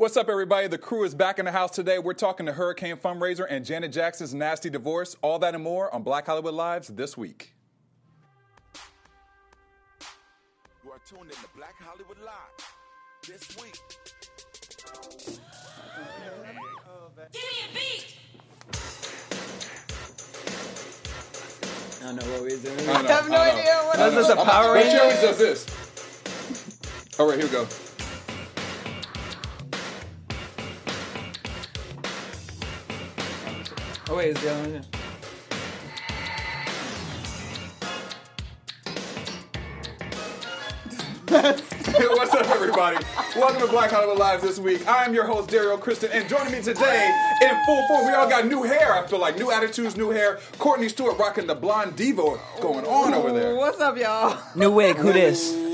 What's up, everybody? The crew is back in the house today. We're talking to Hurricane Fundraiser and Janet Jackson's nasty divorce. All that and more on Black Hollywood Lives this week. You are tuned in to Black Hollywood Live this week. Give me a beat. I don't know what we're doing. I, I have no idea what Was this a I'm- Power but She Ranger? always does this. All right, here we go. Oh wait, is the other one? What's up, everybody? Welcome to Black Hollywood Lives this week. I'm your host, Dario Kristen, and joining me today in full form, we all got new hair. I feel like new attitudes, new hair. Courtney Stewart rocking the blonde diva going on over there. What's up, y'all? New wig. Who this?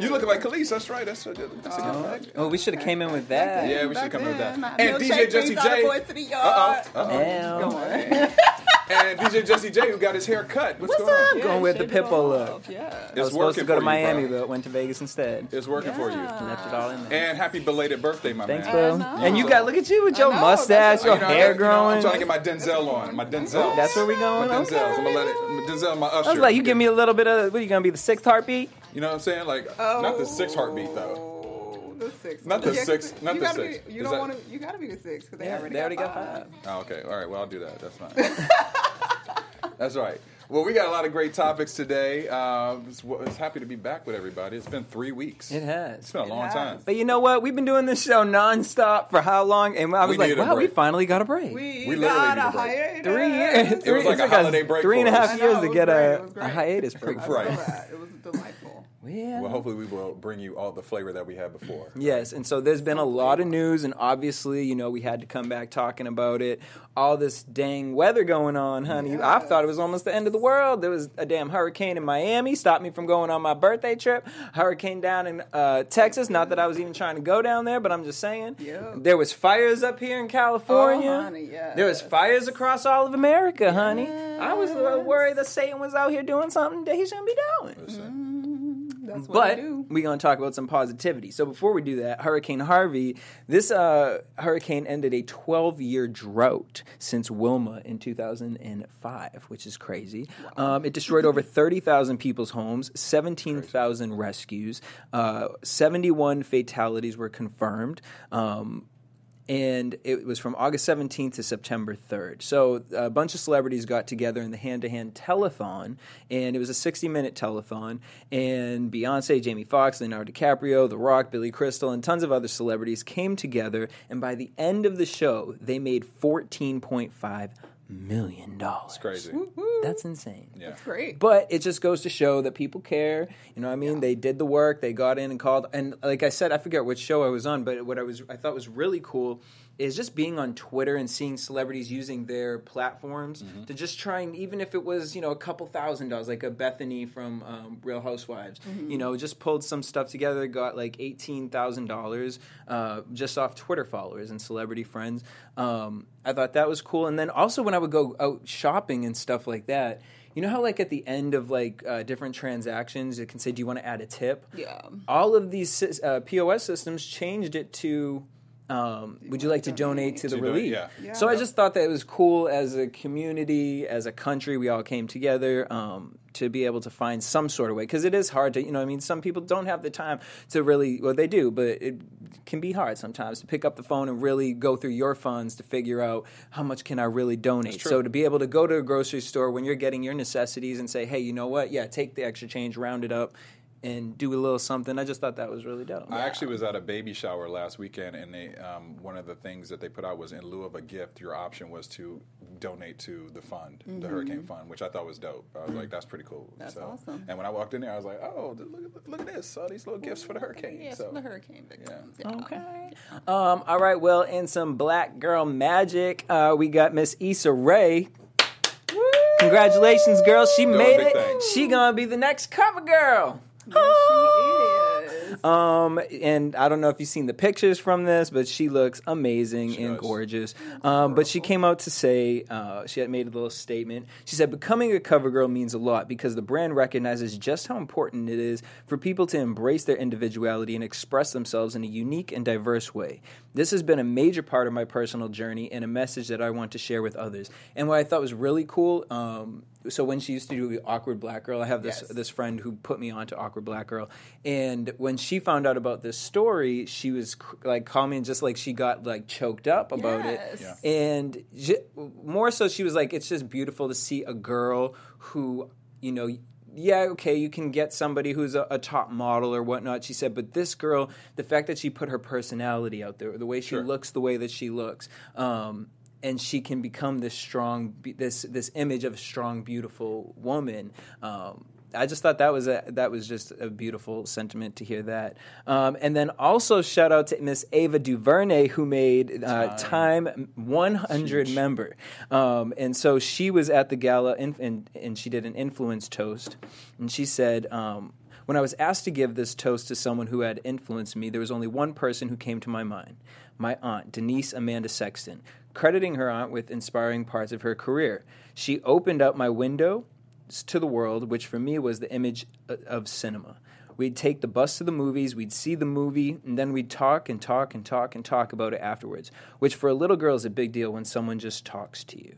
Oh, you, you looking like Khalees? That's right. That's, that's a good fact. Oh, we should have came in with that. Yeah, we should have come in with that. And DJ Jesse brings all the J. boys to the yard. Uh-oh. Uh-oh. On. And DJ Jesse J, who got his hair cut. What's, What's going up? on? Going with the shave it Pitbull look. off, Yeah. I was It's supposed to go to for you, Miami, bro. but went to Vegas instead. It's working for you. Left it all in there. And happy belated birthday, my Thanks, man. bro. know. And you got look at you with your mustache, your You know, hair you know, growing. I'm trying to get my Denzel on. My Denzel. That's where we going. My Denzel. Okay. I'm gonna let it. Denzel, my usher. I was like, you give me a little bit of. What are you gonna be? The sixth heartbeat? You know what I'm saying? Like, not the six heartbeat though. Oh, the six. Not the Yeah, six- not the six. Be, you Is don't want to. You gotta be the six because they Yeah, already, they already got, got five. five. Oh, okay. All right. Well, I'll do that. That's fine. That's right. Well, we got a lot of great topics today. Uh, it's, it's happy to be back with everybody. It's been three weeks. It has. It's been a long has. time. But you know what? We've been doing this show nonstop for how long? And I was We like, wow, we finally got a break. We, We literally got a a break. hiatus. three years. It was like it a took us holiday break Three and for half us. I years know, to get a, a hiatus break. Right. It was delightful. Yeah. Well, hopefully, we will bring you all the flavor that we had before. Yes, and so there's been a lot of news, and obviously, you know, we had to come back talking about it. All this dang weather going on, honey. I thought it was almost the end of the world. There was a damn hurricane in Miami, stopped me from going on my birthday trip. Hurricane down in uh, Texas. Not that I was even trying to go down there, but I'm just saying. Yeah. There was fires up here in California. Oh, honey, yes. There was fires across all of America, honey. I was a little worried that Satan was out here doing something that he shouldn't be doing. Listen, That's what But do. we're going to talk about some positivity. So before we do that, Hurricane Harvey, this uh, hurricane ended a 12 year drought since Wilma in 2005, which is crazy. Um, it destroyed over 30,000 people's homes, 17,000 rescues, uh, 71 fatalities were confirmed. Um, and it was from August 17th to September 3rd. So a bunch of celebrities got together in the hand-to-hand telethon, and it was a 60-minute telethon. And Beyonce, Jamie Foxx, Leonardo DiCaprio, The Rock, Billy Crystal, and tons of other celebrities came together. And by the end of the show, they made 14.5 million dollars. it's crazy. That's insane. Yeah. Great. But it just goes to show that people care. You know what I mean? They did the work. They got in and called. And like I said, I forget which show I was on, but what I was I thought was really cool is just being on Twitter and seeing celebrities using their platforms to just try and even if it was you know a couple thousand dollars, like a Bethenny from um, Real Housewives, you know, just pulled some stuff together, got like eighteen thousand dollars uh, just off Twitter followers and celebrity friends. Um, I thought that was cool. And then also when I would go out shopping and stuff like that. You know how, like, at the end of like uh, different transactions, it can say, "Do you want to add a tip?" Yeah. All of these uh, POS systems changed it to, um, "Would you like to donate to the To donate, relief?" yeah. Yeah. So I just thought that it was cool as a community, as a country, we all came together um, to be able to find some sort of way because it is hard to, you know, I mean, some people don't have the time to really, well, they do, but it can be hard sometimes to pick up the phone and really go through your funds to figure out how much can I really donate. So to be able to go to a grocery store when you're getting your necessities and say, hey, you know what? Yeah, take the extra change, round it up. And do a little something. I just thought that was really dope. I actually was at a baby shower last weekend, and they um, one of the things that they put out was in lieu of a gift, your option was to donate to the fund, the Hurricane Fund, which I thought was dope. I was like, that's pretty cool. Mm-hmm. That's so, awesome. And when I walked in there, I was like, oh, th- look, at- look at this, all these little gifts for the hurricane. Yes, so, the hurricane victims. Yeah. Yeah. Okay. Um, all right. Well, in some black girl magic, uh, we got Miss Issa Rae. Congratulations, girl. She Doing made it. things. She gonna be the next cover girl. Yes, she is. Um, and I don't know if you've seen the pictures from this, but she looks amazing and does. gorgeous. Um, but she came out to say uh, she had made a little statement. She said, "Becoming a cover girl means a lot because the brand recognizes just how important it is for people to embrace their individuality and express themselves in a unique and diverse way. This has been a major part of my personal journey and a message that I want to share with others." And what I thought was really cool. Um, so when she used to do awkward black girl, I have this Yes. this friend who put me on to awkward black girl, and when she found out about this story, she was cr- like calling me and just like she got like choked up about Yes. it, Yeah. and j- more so she was like, it's just beautiful to see a girl who you know. Yeah, okay, you can get somebody who's a, a top model or whatnot. She said, but this girl, the fact that she put her personality out there, the way she Sure. looks, the way that she looks, um, and she can become this strong, this this image of a strong, beautiful woman. Um, I just thought that was a that was just a beautiful sentiment to hear that. Um, and then also shout out to Miss Ava DuVernay who made uh, Time 100 member. Um, and so she was at the gala in, and and she did an influence toast, and she said. Um, when I was asked to give this toast to someone who had influenced me, there was only one person who came to my mind my aunt, Denise Amanda Sexton, crediting her aunt with inspiring parts of her career. She opened up my window to the world, which for me was the image of cinema. We'd take the bus to the movies, we'd see the movie, and then we'd talk and talk and talk and talk about it afterwards, which for a little girl is a big deal when someone just talks to you.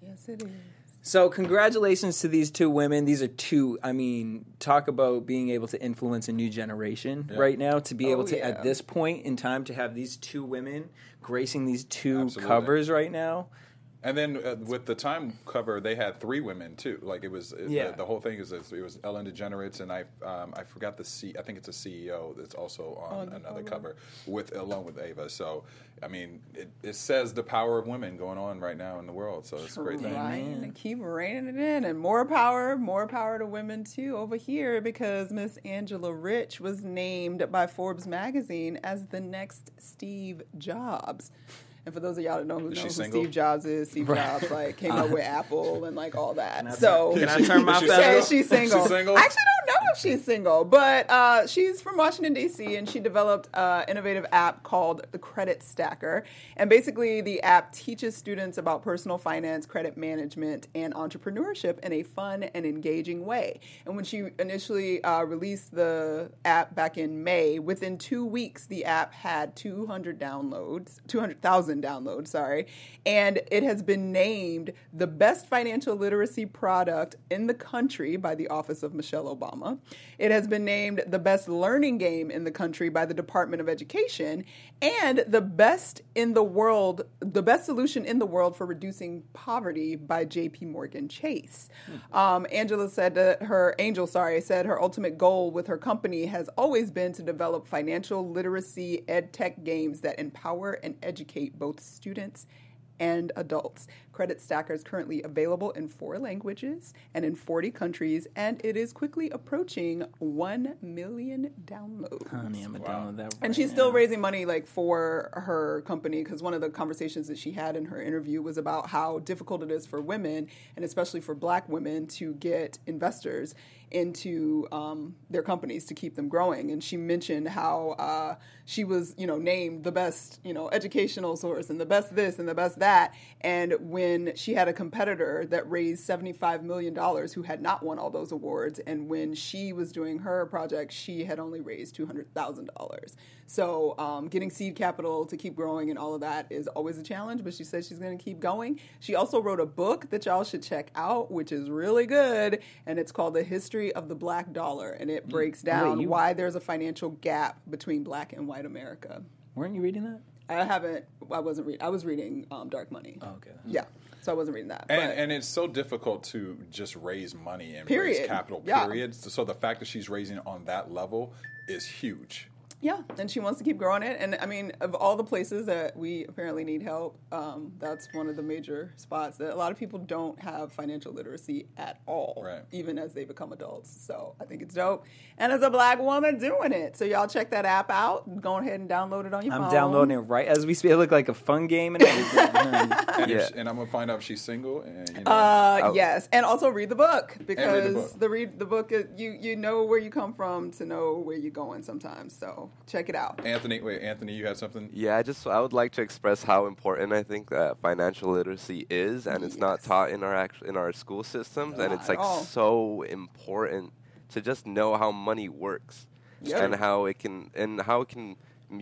Yes, it is. So, congratulations to these two women. These are two, I mean, talk about being able to influence a new generation right now. To be Oh, able to, yeah. at this point in time, to have these two women gracing these two Absolutely. covers right now. And then uh, with the Time cover, they had three women too. Like it was, Yeah. the, the whole thing is it was Ellen DeGeneres and I, um, I forgot the C. I think it's a CEO that's also on another cover with along with Ava. So, I mean, it, it says the power of women going on right now in the world. So it's a great thing. Right, and keep reining it in, and more power, more power to women too over here because Miss Angela Rich was named by Forbes magazine as the next Steve Jobs. And for those of y'all that know who Is know who? Steve Jobs is, Steve Jobs like came up with Apple and like all that. I So can I turn my Is she feather? yeah, single? she's single. She's single? I actually don't know if she's single, but uh, she's from Washington D.C. and she developed an innovative app called the Credit Stacker. And basically, the app teaches students about personal finance, credit management, and entrepreneurship in a fun and engaging way. And when she initially uh, released the app back in May, within two weeks, the app had 200 downloads, 200,000 downloads, sorry, and it has been named the best financial literacy product in the country by the Office of Michelle Obama. It has been named the best learning game in the country by the Department of Education, and the best in the world, the best solution in the world for reducing poverty by J.P. Morgan Chase. Um, Angela said that her Angel, sorry, said her ultimate goal with her company has always been to develop financial literacy ed tech games that empower and educate both students and adults. Credit Stacker is currently available in four languages and in 40 countries, and it is quickly approaching 1 million downloads. Honey, I'm gonna download that. And right she's still raising money like for her company because one of the conversations that she had in her interview was about how difficult it is for women and especially for black women to get investors into um, their companies to keep them growing. And she mentioned how uh, she was, you know, named the best, you know, educational source and the best this and the best that. And when she had a competitor that raised $75 million who had not won all those awards, and when she was doing her project, she had only raised $200,000. So um, getting seed capital to keep growing and all of that is always a challenge, but she says she's going to keep going. She also wrote a book that y'all should check out, which is really good, and it's called The History of the Black Dollar, and it breaks down you- why there's a financial gap between black and white America. Weren't you reading that? I haven't, I wasn't reading, I was reading um, Dark Money. Oh, okay. Yeah, so I wasn't reading that. And, but- and it's so difficult to just raise money and Period. raise capital, Yeah. period. So the fact that she's raising on that level is huge. Yeah, and she wants to keep growing it. And I mean, of all the places that we apparently need help, um, that's one of the major spots that a lot of people don't have financial literacy at all, Right. even as they become adults. So I think it's dope. And as a black woman doing it. So y'all check that app out. Go ahead and download it on your phone. I'm downloading it right as we speak. It looked like a fun game and everything. And, Yeah. she- and I'm gonna find out if she's single. And you know, Uh, yes, and also read the book because book. the read the book is, you you know where you come from to know where you're going sometimes. So check it out. Anthony, wait, Anthony, you had something. Yeah, I just I would like to express how important I think that financial literacy is, and it's not taught in our act- in our school systems, and it's like all. so important to just know how money works Yeah. and how it can and how it can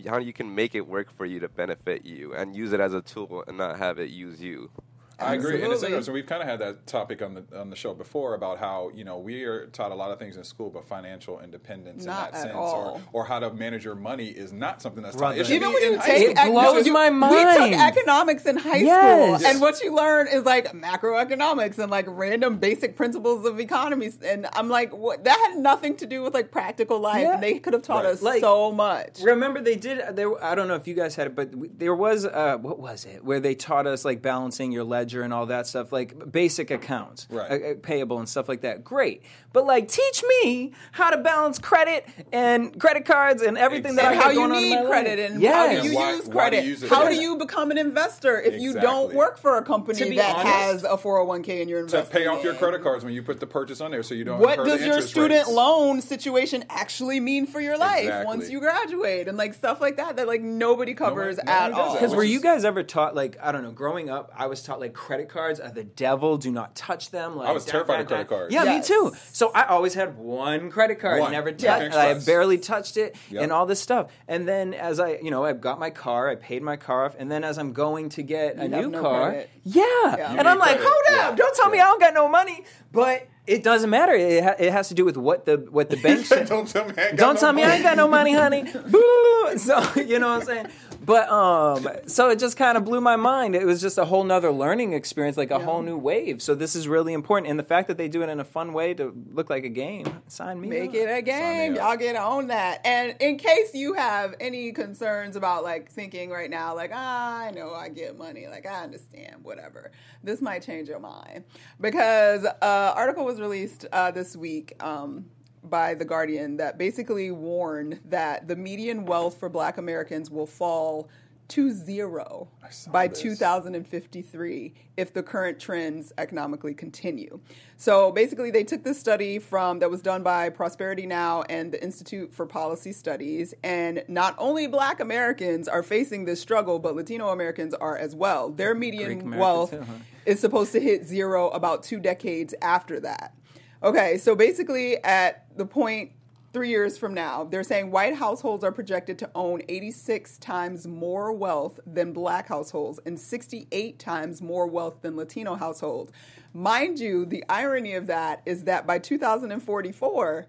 how you can make it work for you to benefit you and use it as a tool and not have it use you. I agree, and it's Absolutely. interesting. We've kind of had that topic on the on the show before about how you know we are taught a lot of things in school, but financial independence Not in that at sense, all. or or how to manage your money is not something that's taught. Brother. It should Even when you high take. It blows you- my We mind. took economics in high Yes. school, and what you learn is like macroeconomics and like random basic principles of economies. And I'm like, what? That had nothing to do with like practical life, Yeah. and they could have taught Right. us Like- so much. Remember, they did. There, I don't know if you guys had it, but there was uh, what was it where they taught us like balancing your ledger and all that stuff, like basic accounts, Right. uh, uh, payable and stuff like that. Great, but like teach me how to balance credit and credit cards and everything that I and have how you going on in need credit life. and yes. how do you why- use why credit? to use how do you become an investor if you don't work for a company To be that honest- has a 401k and you're to pay off your credit cards when you put the purchase on there, so you don't. What incur the does your student rates. loan situation actually mean for your life Exactly. once you graduate and like stuff like that that like nobody covers nobody at all? Because were you guys ever taught like I don't know? Growing up, I was taught like credit cards are the devil. Do not touch them. Like, I was terrified da- of credit cards. Yeah, Yes. me too. So I always had one credit card, One. never Yeah. touched. I barely touched it, Yep. and all this stuff. And then as I, you know, I got my car, I paid my car off, and then as I'm going to get a new no car, credit. yeah, Yeah. and I'm like, credit. hold Yeah. up, don't tell me I don't got no money, but. It doesn't matter. It, ha- it has to do with what the what the bank said. Don't tell me. I ain't got Don't no tell me I money. ain't got no money, honey. So you know what I'm saying. But um, so it just kind of blew my mind. It was just a whole nother learning experience, like a whole new wave. So this is really important, and the fact that they do it in a fun way to look like a game, sign me. Make up. it a game. Y'all get to own that. And in case you have any concerns about like thinking right now, like, ah, I know I get money, like I understand, whatever. This might change your mind. Because uh article was released uh, this week. Um, by The Guardian, that basically warned that the median wealth for black Americans will fall to zero by this. 2053 if the current trends economically continue. So basically, they took this study from that was done by Prosperity Now and the Institute for Policy Studies, and not only Black Americans are facing this struggle, but Latino Americans are as well. Their median wealth too, huh? is supposed to hit zero about two decades after that. Okay, so basically, at the point three years from now, they're saying white households are projected to own 86 times more wealth than black households and 68 times more wealth than Latino households. Mind you, the irony of that is that by 2044,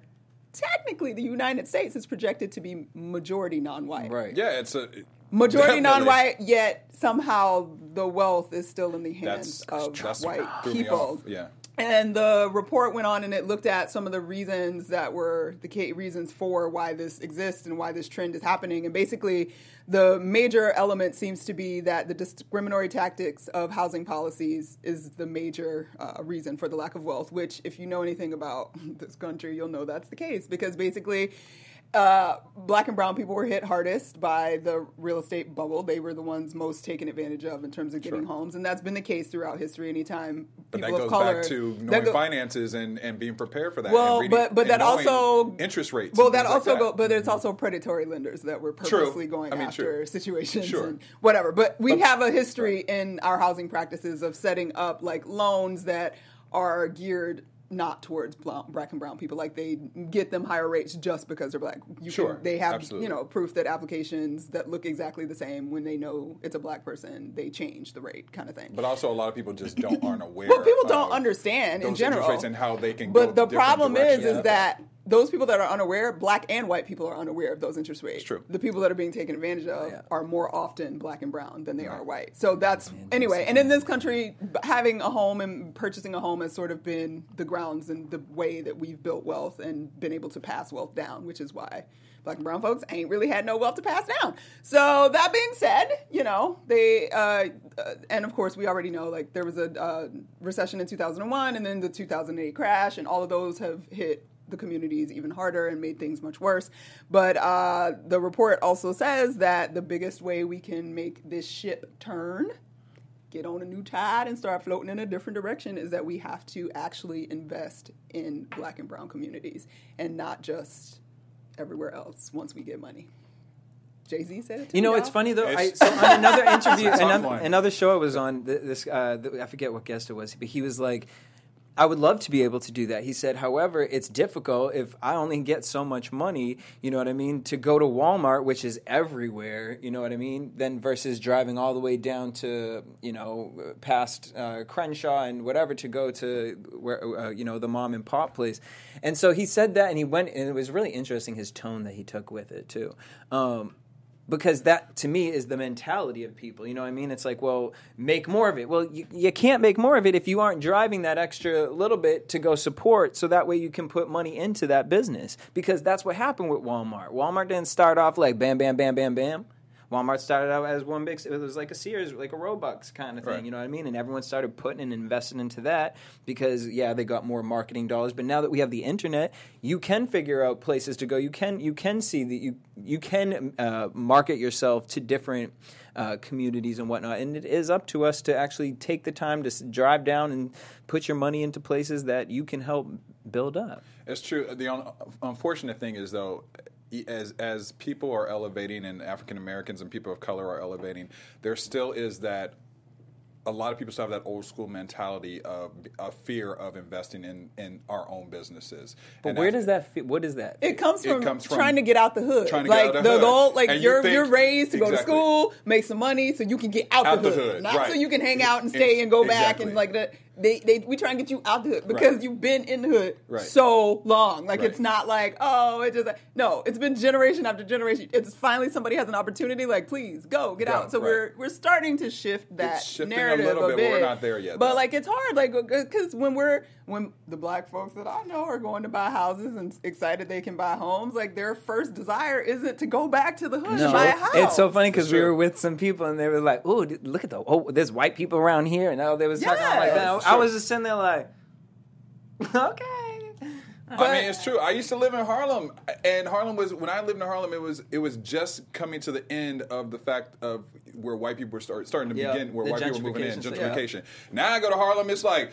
technically the United States is projected to be majority non white. Right. Yeah, it's a Majority definitely. non white, yet somehow the wealth is still in the hands That's of that's white people. Yeah. And the report went on and it looked at some of the reasons that were the reasons for why this exists and why this trend is happening. And basically, the major element seems to be that the discriminatory tactics of housing policies is the major uh, reason for the lack of wealth, which, if you know anything about this country, you'll know that's the case. Because basically, uh, black and brown people were hit hardest by the real estate bubble. They were the ones most taken advantage of in terms of getting Sure. homes, and that's been the case throughout history. Anytime But people that of goes color back to that knowing go- finances and, and being prepared for that. Well, reading, but but that also interest rates. Well, that things like also go, but there's also predatory lenders that were True. purposely going I mean, after true. situations Sure. and whatever. But we have a history in our housing practices of setting up like loans that are geared not towards bla- black and brown people. Like they get them higher rates just because they're black. You Sure. Can, they have Absolutely. you know proof that applications that look exactly the same when they know it's a black person, they change the rate kind of thing. But also, a lot of people just don't aren't aware. Well, people don't understand in general and how they can. But the problem is, is that those people that are unaware, black and white people are unaware of those interest rates. true. The people that are being taken advantage of Yeah. are more often black and brown than they are white. So that's anyway. And in this country, having a home and purchasing a home has sort of been the grounds and the way that we've built wealth and been able to pass wealth down, which is why black and brown folks ain't really had no wealth to pass down. So that being said, you know they uh, uh, and of course we already know like there was a uh, recession in 2001 and then the 2008 crash, and all of those have hit the communities even harder and made things much worse. But uh, the report also says that the biggest way we can make this ship turn, get on a new tide, and start floating in a different direction is that we have to actually invest in black and brown communities and not just everywhere else once we get money. Jay Z said it. To You know, me, it's y'all. funny though. I, so on another interview, It's a tough another, another show I was on, this uh, I forget what guest it was, but he was like, "I would love to be able to do that." He said, "However, it's difficult if I only get so much money. You know what I mean? To go to Walmart, which is everywhere. You know what I mean? Then versus driving all the way down to you know past uh, Crenshaw and whatever to go to where uh, you know the mom and pop place." And so he said that, and he went, and it was really interesting his tone that he took with it too. Um, because that to me is the mentality of people you know what i mean? It's like well make more of it. Well you, you can't make more of it if you aren't driving that extra little bit to go support so that way you can put money into that business because that's what happened with walmart. Walmart didn't start off like bam bam bam bam bam Walmart started out as one big. It was like a Sears, like a Roebucks kind of thing. Right. You know what I mean? And everyone started putting and investing into that because yeah, they got more marketing dollars. But now that we have the internet, you can figure out places to go. You can you can see that you you can uh, market yourself to different. Uh, communities and whatnot, and it is up to us to actually take the time to drive down and put your money into places that you can help build up. It's true. The un- unfortunate thing is though, as as people are elevating and African Americans and people of color are elevating, there still is that. A lot of people still have that old school mentality of a fear of investing in, in our own businesses. But And where that's- does that fit? What is that? It comes It from, comes from trying to get out the hood. trying to get like out the the hood. goal, like And you you're think- you're raised to go to school, make some money, so you can get out, Out the, the hood, hood, not right. so you can hang out and stay and go back Exactly. and like that. They, they we try and get you out the hood because Right. you've been in the hood Right. so long. Like Right. it's not like oh it just no. It's been generation after generation. It's finally somebody has an opportunity. Like please go get Go, out. So we're we're starting to shift that shifting a narrative little bit, but bit. we're not there yet, But though. like it's hard, like because when we're when the black folks that I know are going to buy houses and excited they can buy homes, like their first desire isn't to go back to the hood and buy a house. It's so funny because we were with some people and they were like, "Oh, look at the oh, there's white people around here," and oh, they was talking like that. Yes. I was just sitting there like, "Okay." I mean, it's true. I used to live in Harlem, and Harlem was when I lived in Harlem. It was it was just coming to the end of the fact of where white people were start, starting to Yeah, begin, where white people were moving in, gentrification, yeah. gentrification. Now I go to Harlem, it's like.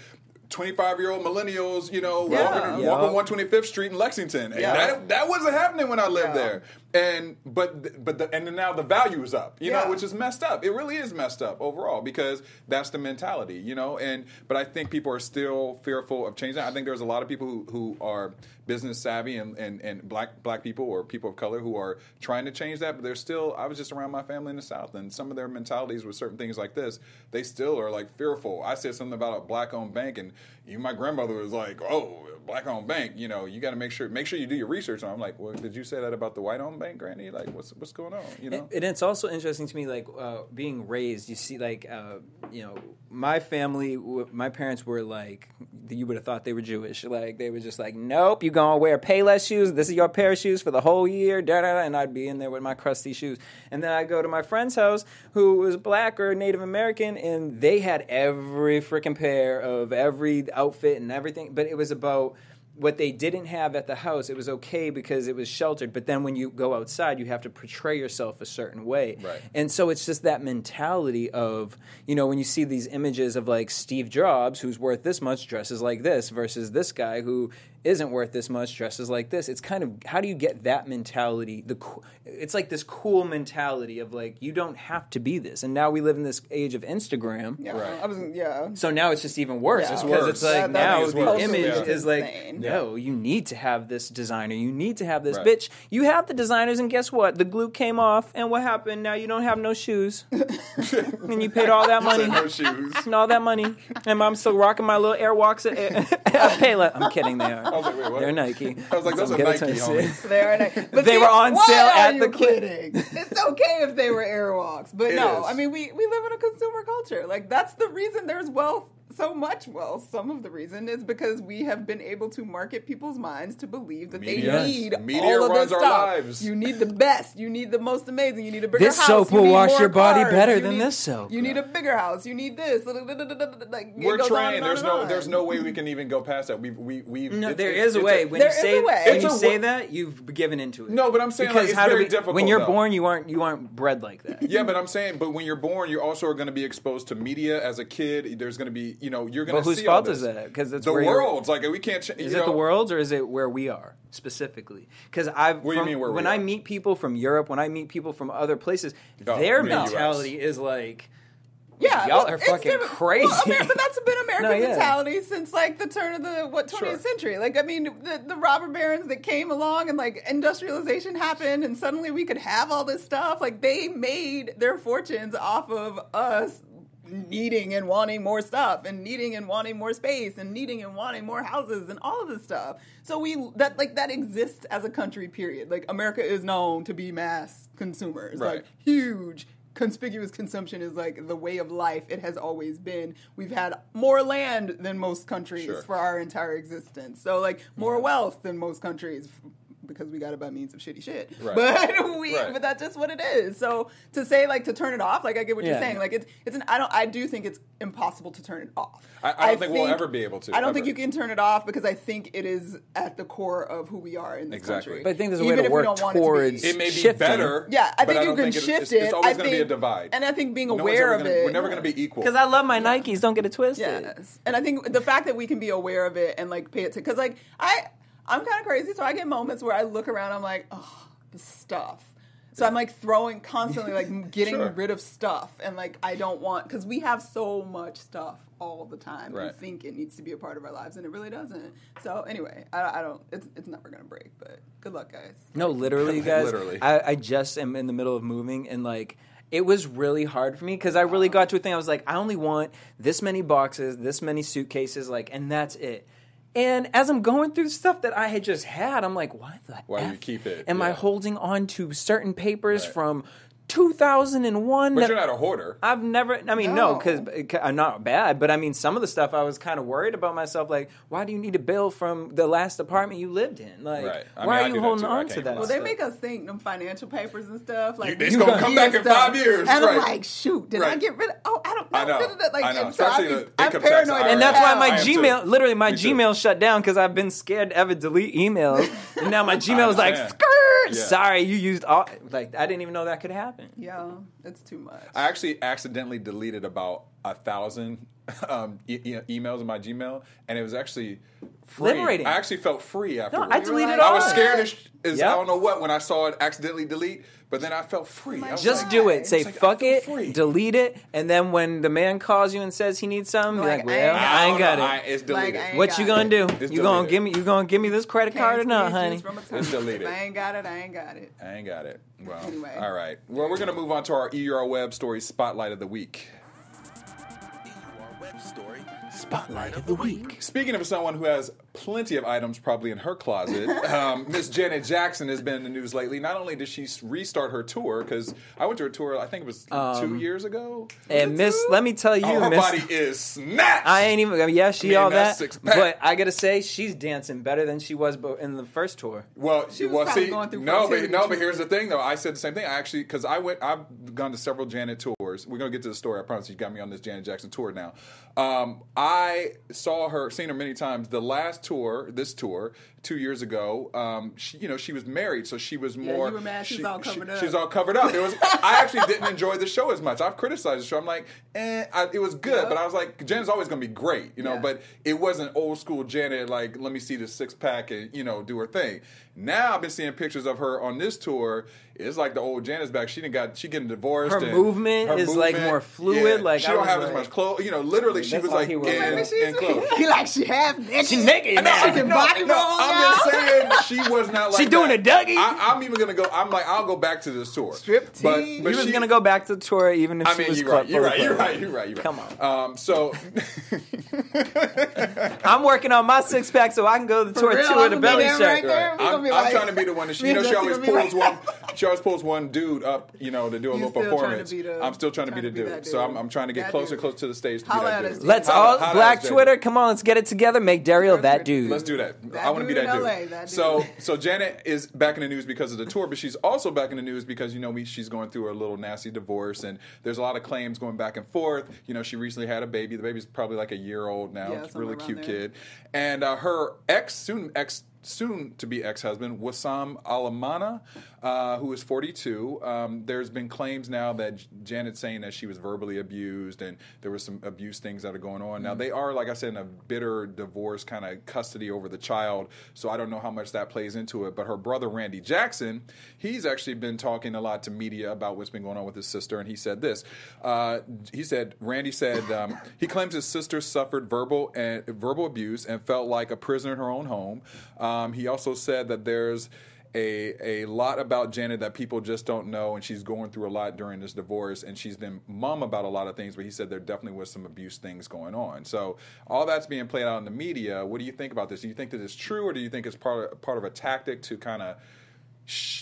25 year old millennials, you know, Yeah. walking, Yeah. walking 125th Street in Lexington. And Yeah. that, that wasn't happening when I lived there. And but but the, and now the value is up, you Yeah. know, which is messed up. It really is messed up overall because that's the mentality, you know. And but I think people are still fearful of changing. I think there's a lot of people who, who are business savvy and, and, and black black people or people of color who are trying to change that. But they're still. I was just around my family in the South, and some of their mentalities with certain things like this, they still are like fearful. I said something about a black owned bank, and you, my grandmother was like, "Oh, black owned bank. You know, you got to make sure make sure you do your research." And I'm like, "Well, did you say that about the white owned bank, Granny? Like, what's what's going on? You know?" And it's also interesting to me, like uh, being raised. You see, like uh, you know, my family, w- my parents were like, you would have thought they were Jewish. Like they were just like, nope, you gonna wear Payless shoes. This is your pair of shoes for the whole year. Da, da, da. And I'd be in there with my crusty shoes. And then I go to my friend's house, who was black or Native American, and they had every freaking pair of every outfit and everything. But it was about what they didn't have at the house, it was okay because it was sheltered. But then when you go outside, you have to portray yourself a certain way. Right. And so it's just that mentality of, you know, when you see these images of like Steve Jobs, who's worth this much, dresses like this, versus this guy who isn't worth this much, dresses like this. It's kind of how do you get that mentality? The co- it's like this cool mentality of like you don't have to be this. And now we live in this age of Instagram. Yeah, Right. I was yeah. So now it's just even worse Yeah. It's because worse. it's like That- that now the worse. image Yeah. is like, Insane. no, you need to have this designer. You need to have this Right. bitch. You have the designers, and guess what? The glue came off, and what happened? Now you don't have no shoes, and you paid all that money. no shoes. And all that money, and I'm still rocking my little Airwalks at, at Payless. I'm kidding, they are. Was like, wait, what? They're Nike. I was like, those I'm are Nike, homie. They are nice. But They see, were on sale are at you the- kidding? it's okay if they were Airwalks, but It no. is. I mean, we we live in a consumer culture. Like that's the reason there's wealth so much? Well, some of the reason is because we have been able to market people's minds to believe that Media. they need Media all of runs this our stuff. lives. You need the best. You need the most amazing. You need a bigger house. This house. soap will need wash your body cars, better you than need- this soap. You need a bigger house. You need this. Like We're goes on trained. on There's no on. there's no way we can even go past that. We we we. No, it's- there it's- is a way. When There you is say a way. when It's you a say wa- that, you've given into it. No, but I'm saying like, because it's how do very we- difficult. when you're born, you aren't you aren't bred like that. Yeah, but I'm saying, but when you're born, you also are going to be exposed to media as a kid. There's going to be, you know, you're going But to whose see all fault this. is that? Because it's the where world's like we can't. Ch- Is you it the know, world's or is it where we are specifically? Because I, What do you mean where we when are? I meet people from Europe, when I meet people from other places, Oh, their you mean US. mentality is like, Yeah, Y'all well, are fucking different. crazy. Well, Amer- but that's been American No, yeah. mentality since like the turn of the what 20th Sure. century. Like I mean, the, the robber barons that came along and like industrialization happened, and suddenly we could have all this stuff. Like they made their fortunes off of us needing and wanting more stuff and needing and wanting more space and needing and wanting more houses and all of this stuff. So we that like that exists as a country period. Like America is known to be mass consumers. Right. Like huge conspicuous consumption is like the way of life it has always been we've had more land than most countries Sure. for our entire existence so like more wealth than most countries because we got it by means of shitty shit Right. but we Right. but that's just what it is so to say like to turn it off like i get what you're saying like it's it's an i don't i do think it's impossible to turn it off I- I don't think we'll ever be able to, i don't think you can turn it off because i think it is at the core of who we are in this Exactly. country But I think there's a way Even to if we work don't want it to be. It may be shifting. better. Yeah, I but think you don't can think shift it's, it. It's always I going to be a think- divide. and I think being No aware ever of gonna- it. We're never going to be equal. because I love my Nikes. Don't get it twisted. Yes, and I think the fact that we can be aware of it and like pay it to because like I I'm kind of crazy, so I get moments where I look around, I'm like, oh, the stuff. So I'm like throwing constantly, like getting Sure. rid of stuff, and like I don't want because we have so much stuff all the time. We think it needs to be a part of our lives, and it really doesn't. So anyway, I, I don't. It's it's never gonna break, but good luck, guys. No, literally, you guys. Literally. I, I just am in the middle of moving and like it was really hard for me because I really uh-huh. got to a thing. I was like, I only want this many boxes, this many suitcases, like, and that's it. And as I'm going through stuff that I had just had, I'm like, why the Why do you keep it? Am I holding on to certain papers Right. from 2001? but you're not a hoarder. I've never. I mean, no, No. because I'm uh, not bad. But I mean, some of the stuff I was kind of worried about myself. Like, why do you need a bill from the last apartment you lived in? Like, Right. I why mean, I are do you that holding too. I on can't to that? lie. Well, they stuff? make us think them financial papers and stuff like It's you gonna gonna come back in stuff. five years, and right. I'm like, shoot, did I Right. get rid of? Oh, I don't know. I know. Like, I know. and so I'm- the I'm income tax paranoid, IRS. And that's why my hell. I am too. Gmail, literally, my Me too. Gmail shut down because I've been scared to ever delete emails. and now my Gmail is like, understand. skirt. Yeah. Sorry, you used all. Like, I didn't even know that could happen. Yeah, it's too much. I actually accidentally deleted about a thousand um, e- e- emails in my Gmail, and it was actually free. Liberating. I actually felt free afterwards. I deleted like, I was "Oh, scared as, as Yep. I don't know what when I saw it accidentally delete, but then I felt free. I Just like, do it. Say like, fuck it. free. Delete it. And then when the man calls you and says he needs something, be Like, like, I well, ain't- I ain't got don't it. I- it's Like, deleted. I ain't what you gonna do? It's you gonna give me? You gonna give me this credit Can't card or not, honey? juice from a It's deleted. I ain't got it. I ain't got it. I ain't got it. Well, Anyway. all right. Well, we're gonna move on to our EUR Web Story Spotlight of the Week. EUR Web Story Spotlight of the week. Speaking of someone who has plenty of items probably in her closet, um, Miss Janet Jackson has been in the news lately. Not only did she restart her tour, because I went to her tour, I think it was two years ago. And Miss, let me tell you, Oh, her Miss, body is snatched. I ain't even. I mean, yeah, she I all that, but I gotta say, she's dancing better than she was in the first tour. Well, She was well, see, going through no, but no, but here's the thing, though. I said the same thing. I actually, because I went, I've gone to several Janet tours. We're gonna get to the story. I promise you, got me on this Janet Jackson tour now. Um, I saw her, seen her many times. The last tour, this tour, two years ago. Um, she, you know, she was married, so she was more. you were mad she was all covered up. She was all covered up. It was. I actually didn't enjoy the show as much. I've criticized the show. I'm like, eh, I, it was good, Yeah. but I was like, Janet's always gonna be great, you know. Yeah. But it wasn't old school Janet. Like, let me see the six pack and you know do her thing. Now I've been seeing pictures of her on this tour. It's like the old Janet's back. She didn't got she getting divorced. Her and movement is, like, more fluid, like, she I don't was have as much clothes. You know, literally she was like he in, was. Maybe she's in clothes. he like she half naked. She naked No, now. She can body no, roll I'm just saying she was not like She doing that. a Dougie? I, I'm even gonna go. I'm like I'll go back to this tour. Strip But, tease. but He was she- gonna go back to the tour even if I she mean, was you're right. You're right. You're right. You're right. You're right. Come on. Um, so I'm working on my six pack so I can go to the tour real, too I'm with a belly there shirt. right there. I'm, I'm like- trying to be the one that she, Me you know, she always pulls one. She always pulls one dude up, you know, to do a You little still trying to performance. be the- I'm still trying to be the to be dude. that So I'm. I'm trying to get That closer, dude. closer to the stage to Holla be at that us, dude. Let's Holla- all holla Black. Twitter. Come on, let's get it together. Make Daryl that dude. Let's do that. That I want to be that dude. LA, that So, dude. so Janet is back in the news because of the tour, but she's also back in the news because you know we, she's going through a little nasty divorce, and there's a lot of claims going back and forth. You know, she recently had a baby. The baby's probably like a year old now. Yeah, really cute there. kid, and uh, her ex, soon ex. Soon to be ex husband, Wissam Al Mana, uh, who is 42. Um, there's been claims now that J- Janet's saying that she was verbally abused and there was some abuse things that are going on. Mm-hmm. Now, they are, like I said, in a bitter divorce kind of custody over the child, so I don't know how much that plays into it. But her brother, Randy Jackson, he's actually been talking a lot to media about what's been going on with his sister, and he said this. Uh, he said, Randy said, um, he claims his sister suffered verbal and verbal abuse and felt like a prisoner in her own home. Um, he also said that there's a, a lot about Janet that people just don't know, and she's going through a lot during this divorce, and she's been mum about a lot of things, but he said there definitely was some abuse things going on. So all that's being played out in the media. What do you think about this? Do you think that it's true, or do you think it's part of, part of a tactic to kind of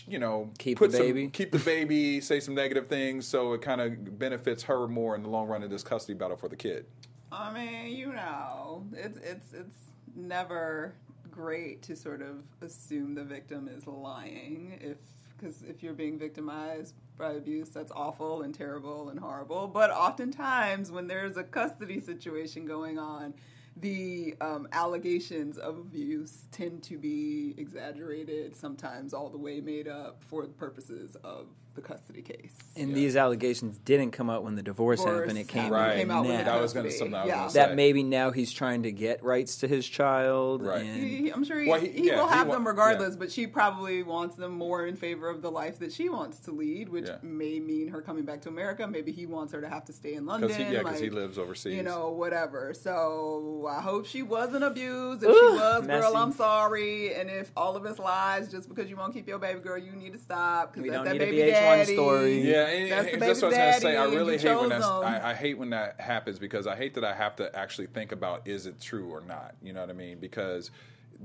you know, Keep put the some- baby? keep the baby, say some negative things, so it kind of benefits her more in the long run in this custody battle for the kid. I mean, you know, it's it's it's never great to sort of assume the victim is lying if because if you're being victimized by abuse, that's awful and terrible and horrible. But oftentimes, when there's a custody situation going on, the um, allegations of abuse tend to be exaggerated, sometimes all the way made up for the purposes of the custody case. And these allegations didn't come out when the divorce, Divorce happened. It came out Right. came out with now. the That was gonna custody. something I was yeah. gonna say. that maybe now he's trying to get rights to his child. Right. And He- he- I'm sure he, Well, he, he- yeah, will he have wa- them regardless, yeah. but she probably wants them more in favor of the life that she wants to lead, which Yeah. may mean her coming back to America. Maybe he wants her to have to stay in London. Because he, yeah, 'cause like, he lives overseas. You know, whatever. So I hope she wasn't abused. If she was, girl. I'm sorry. And if all of us lies just because you won't keep your baby girl, you need to stop because that's don't that need a baby VH1 daddy. story. Yeah, and, That's the and baby's that's what I was gonna say. I really hate when chose that's. I, I hate when that happens because I hate that I have to actually think about is it true or not. You know what I mean? Because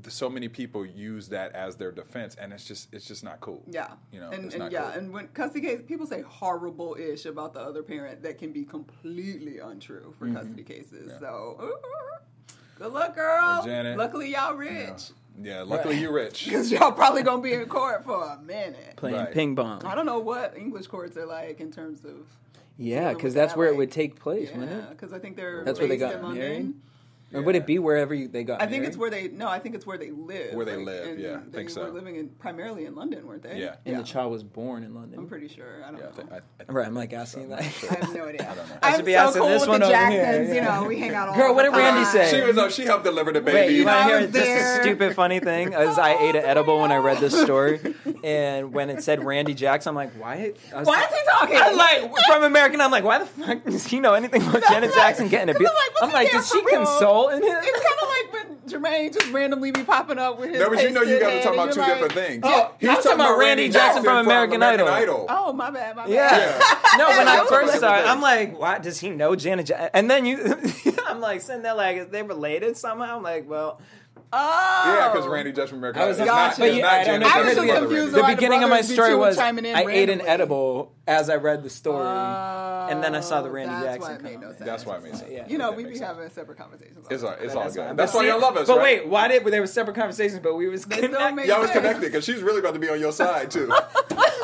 th- so many people use that as their defense, and it's just it's just not cool. Yeah, you know, and, it's and not yeah, cool. and when custody case, people say horrible ish about the other parent that can be completely untrue for custody cases. Mm-hmm. Yeah. So, good luck, girl. Well, Janet, Luckily, y'all rich yeah, luckily you're rich. because y'all probably gonna be in court for a minute. playing Right. ping pong. I don't know what English courts are like in terms of. Yeah, because that's that, where it would take place, Yeah, wouldn't it? because I think they're That's where they got in London. married? Or would it be wherever you, they got I think married? it's where they no. I think it's where they live. Where they live, and yeah, I they think so. were living in primarily in London, weren't they? Yeah. And the child was born in London. I'm pretty sure. I don't Yeah, I know. think- I- I- Right, I'm like asking that. I have no idea. I don't know. I I'm be so asking cool this with one the over here, Jacksons. yeah. You know, we hang out all Girl, the what did Randy time. say? She was. uh, She helped deliver the baby. Wait, you want to hear was just a stupid funny thing? Is I ate an edible when I read this story, and when it said Randy Jackson, I'm like, why? Why is he talking? I'm like from American. I'm like, why the fuck does he know anything about Janet. Jackson getting 'Cause abused? I'm like, was I'm like, did she for real? console in him? It's kind of like when Jermaine just randomly be popping up with his. No, but you know you pasted got to talk about two like, different things. Oh, He's I was talking about Randy Jackson from American Idol. Oh, my bad, my bad. Yeah. no, when I I first like- saw it, I'm like, why does he know Janet Jackson? And then you, I'm like, sitting there like, is they related somehow? I'm like, well, Oh. Yeah, because Randy Jackson from American I was Idol. Gotcha. Not, you, it's not I don't know. I was Jackson's just brother, confused Randy. the beginning of my story was chiming in I ate an edible as I read the story, oh, and then I saw the Oh, Randy that's Jackson. why it made no sense. That's why it made sense. Yeah. You know, we makes be sense. having separate conversations. It's all, about it's all That's good. fine. That's why see- y'all love us, But right? wait, why did there were separate conversations, but we was connected? make Y'all was connected because she's really about to be on your side too.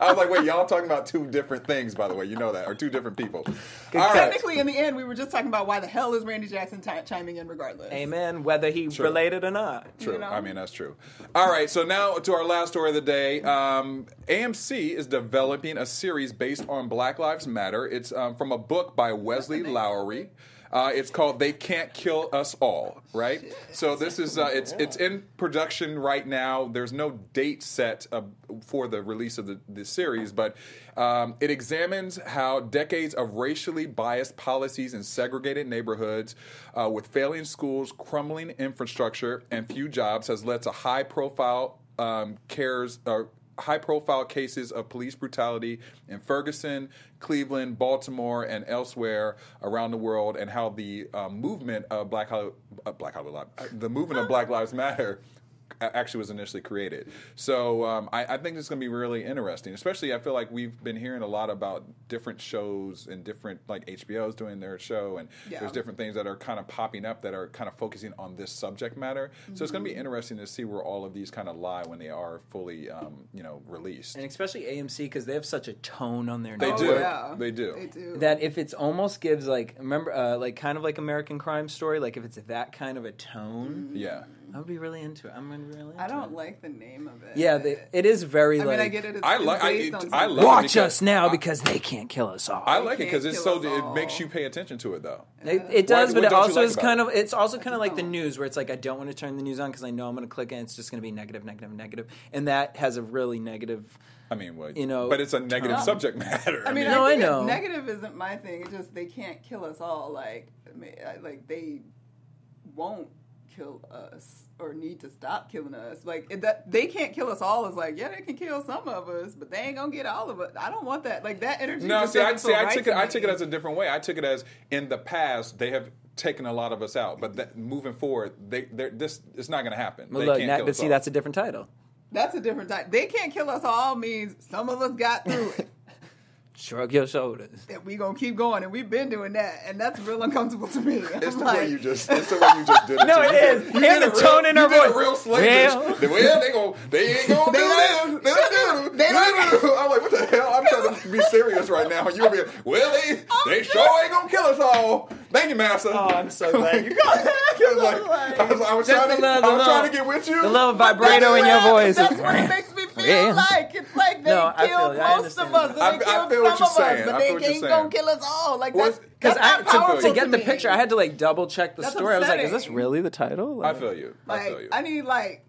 I was like, wait, y'all talking about two different things, by the way. You know that, or two different people. All right. Technically, in the end, we were just talking about why the hell is Randy Jackson ti- chiming in regardless. Amen. Whether he True. related or not. True. you know? I mean, that's true. All right. So now to our last story of the day. Um, AMC is developing a series based on Black Lives Matter. It's um, from a book by Wesley Lowery. Uh, it's called "They Can't Kill Us All." Right. So this is uh, it's it's in production right now. There's no date set uh, for the release of the, the series, but um, it examines how decades of racially biased policies in segregated neighborhoods, uh, with failing schools, crumbling infrastructure, and few jobs, has led to high-profile um, cares. High profile cases of police brutality in Ferguson, Cleveland, Baltimore, and elsewhere around the world, and how the uh, movement of Black, uh, Black uh, the movement of Black Lives Matter actually was initially created. So um, I, I think it's going to be really interesting. Especially, I feel like we've been hearing a lot about different shows and different like HBO's doing their show, and Yeah. there's different things that are kind of popping up that are kind of focusing on this subject matter. So it's going to be Mm-hmm. interesting to see where all of these kind of lie when they are fully, um, you know, released. and especially AMC because they have such a tone on their They Oh, do. yeah. They do. They do. that if it's almost gives like remember uh, like kind of like American Crime Story, like if it's that kind of a tone, yeah. I would be really into it. I'm gonna be really. I don't like the name of it. Yeah, they, it is very I like. mean, I get it. It's, I like- I- based it- on I something. love Watch us now I- because they can't kill us all. I like it because it's so it makes you pay attention to it though. It, it does, What- but it also like is kind it? of it's also kind of like the news where it's like I don't want to turn the news on because I know I'm going to click and it's just going to be negative, negative, negative, and that has a really negative. I mean, well, You know, but it's a negative term. subject matter. I mean, No, I, I know. Negative isn't my thing. It's just they can't kill us all. Like, I mean, I- like they won't kill us or need to stop killing us. Like it, that they can't kill us all. Is like, yeah, they can kill some of us, but they ain't gonna get all of us. I don't want that. Like that energy. No, see, I, see, feel I took it. I took it as a different way. I took it as in the past they have taken a lot of us out, but that, moving forward, they they're, this it's not going to happen. Well, they look, can't that- kill but us see, all. that's a different title. That's a different title. They can't kill us all means some of us got through it. Shrug your shoulders. and we gonna keep going, and we've been doing that, and that's real uncomfortable to me. It's I'm the like, way you just. It's the way you just did it. No, it is. You is. did- you And the a real- tone in her you did a voice. real slavish. Well. Well, they gon' they ain't gonna They do don't- this. They don't do. they don't- do. I'm like, what the hell? I'm trying to be serious right now. You be like, well, they they sure ain't gonna kill us all. Thank you, Master. Oh, I'm so glad you got I was like, I was, I was trying, to, little- I was trying to get with you. the little vibrato in your voice. That's what makes me feel Yeah. like. It's like they No, killed feel most of us, and that. they I- I killed feel what some you're of saying. us, but they what you're ain't saying. gonna kill us all. Like Well, that's Because that's I not to, powerful to get the picture, I had to like double check the That's story. I was like, "Is this really the title?" I feel you. I Like feel you. I need like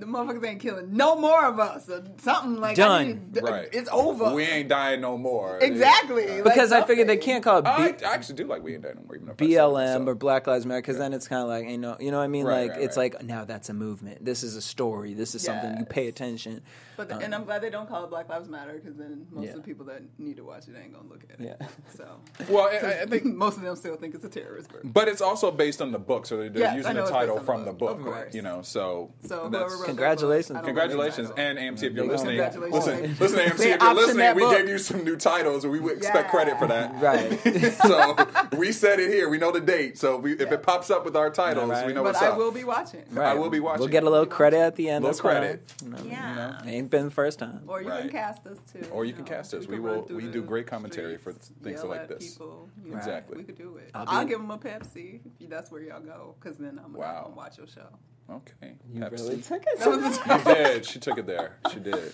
the motherfuckers ain't killing no more of us or something like I Done. need- right. It's over. We ain't dying no more. exactly Yeah. Like because I figured they can't call it I, B- I actually do like we ain't dying no more. Even if I say it BLM myself. or Black Lives Matter because then it's kind of like you know you know what I mean Right, like right, it's right. like now that's a movement this is a story this is something you pay attention But the, um, and I'm glad they don't call it Black Lives Matter because then most Yeah. of the people that need to watch it ain't gonna look at it. Yeah. So Well, I, I think most of them still think it's a terrorist group. But it's also based on the book, so they're Yes, using the it's title based on from the the book, book, you know. So, So that's- whoever wrote Congratulations. that book, I don't congratulations, and. AMC if you're listening, listen, listen, AMC if you're listening, we gave you some new titles, and we would expect Yeah. credit for that. right so we said it here. We know the date, so we, if it pops up with our titles, Right. we know But what's I up. will be watching. right I will be watching. we'll get a little credit at the end A Little credit. You know, Yeah. ain't been the first time Or you Right. can cast us too. Or you can cast us. We can will- we do great commentary for things like this. People, you know, Exactly. We could do it. I'll I'll, give them a Pepsi if that's where y'all go, because then I'm gonna watch your show. Okay, you Pepsi. really took it That was the She did. She took it there. She did.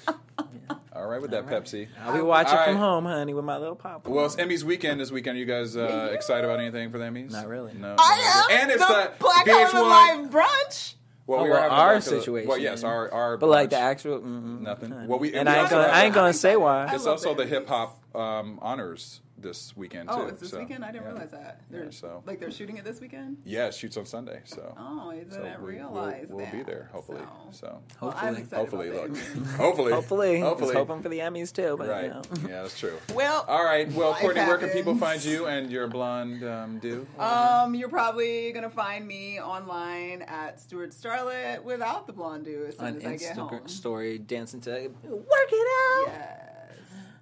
All right with that Pepsi. I'll be watching All from home honey with my little pop Well, it's Emmys weekend this weekend. Are you guys uh, excited about anything for the Emmys? Not really. No. I am And it's the the Black VH1 Live brunch. Well, Oh, we well, are our Black Color- situation. Well, yes, our our. but like the actual mm-mm, Nothing. honey. Well, we- and we I ain't gonna I ain't gonna say why It's love also the hip hop um, honors this weekend too. Oh, it's this so, weekend. I didn't yeah. realize that. They're, Yeah, so like they're shooting it this weekend. yeah, it shoots on Sunday. So Oh, I so didn't we, realize we'll, we'll be there hopefully. So, So well, I'm Hopefully. excited hopefully, about look, hopefully, hopefully hopefully, just hoping for the Emmys too but right? you know. Yeah, that's true. Well, All right. Well, Life Courtney, where can people find you and your blonde um, do? Um, you're probably gonna find me online at Stuart Starlet without the blonde do as soon on as I get home. Instagram story dancing to work it out Yes.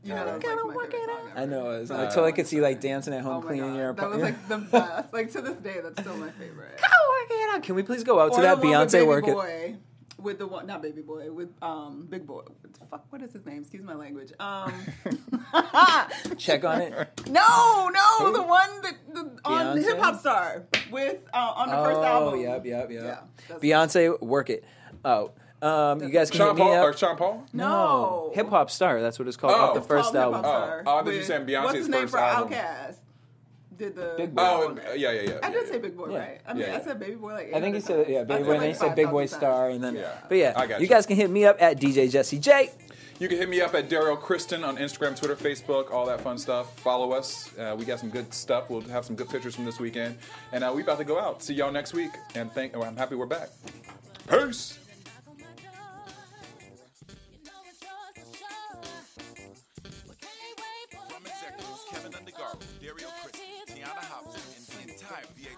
You know, that was Gotta like work it out. I know it was. From I totally could see like dancing at home Oh cleaning God. your That was like the best. Like to this day, that's still my favorite. Gotta work it out. Can we please go out Or to that the one with Beyonce Baby work it? With the one, not baby boy, with um Big Boi. Fuck, what is his name? Excuse my language. Um, Check on it. no, no, the one that the, on Hip Hop Star with uh, on the first oh, album. yep, yep, yep. Yeah, that's- Beyonce, work it. Oh, um, you guys can Sean hit me up. or Sean Paul? No. Hip Hop Star. That's what it's called. Oh. the first called Hip album. Hop Star Oh, I thought you with- said Beyonce's What's his name first for album. Outkast? Did the Big Boi. Oh, yeah, yeah, yeah. I yeah, did yeah. say Big Boi, Yeah. right? I mean, Yeah, yeah. I said Baby Boy like. I think you 800 said yeah, times. Baby Boy, said and then you said Big Boy Star, and then. Yeah. But yeah, I got you you. guys can hit me up at DJ Jesse J. You can hit me up at Daryl Kristen on Instagram, Twitter, Facebook, all that fun stuff. Follow us. Uh, we got some good stuff. We'll have some good pictures from this weekend. And uh, we about to go out. See y'all next week. And thank. Oh, I'm happy we're back. Peace.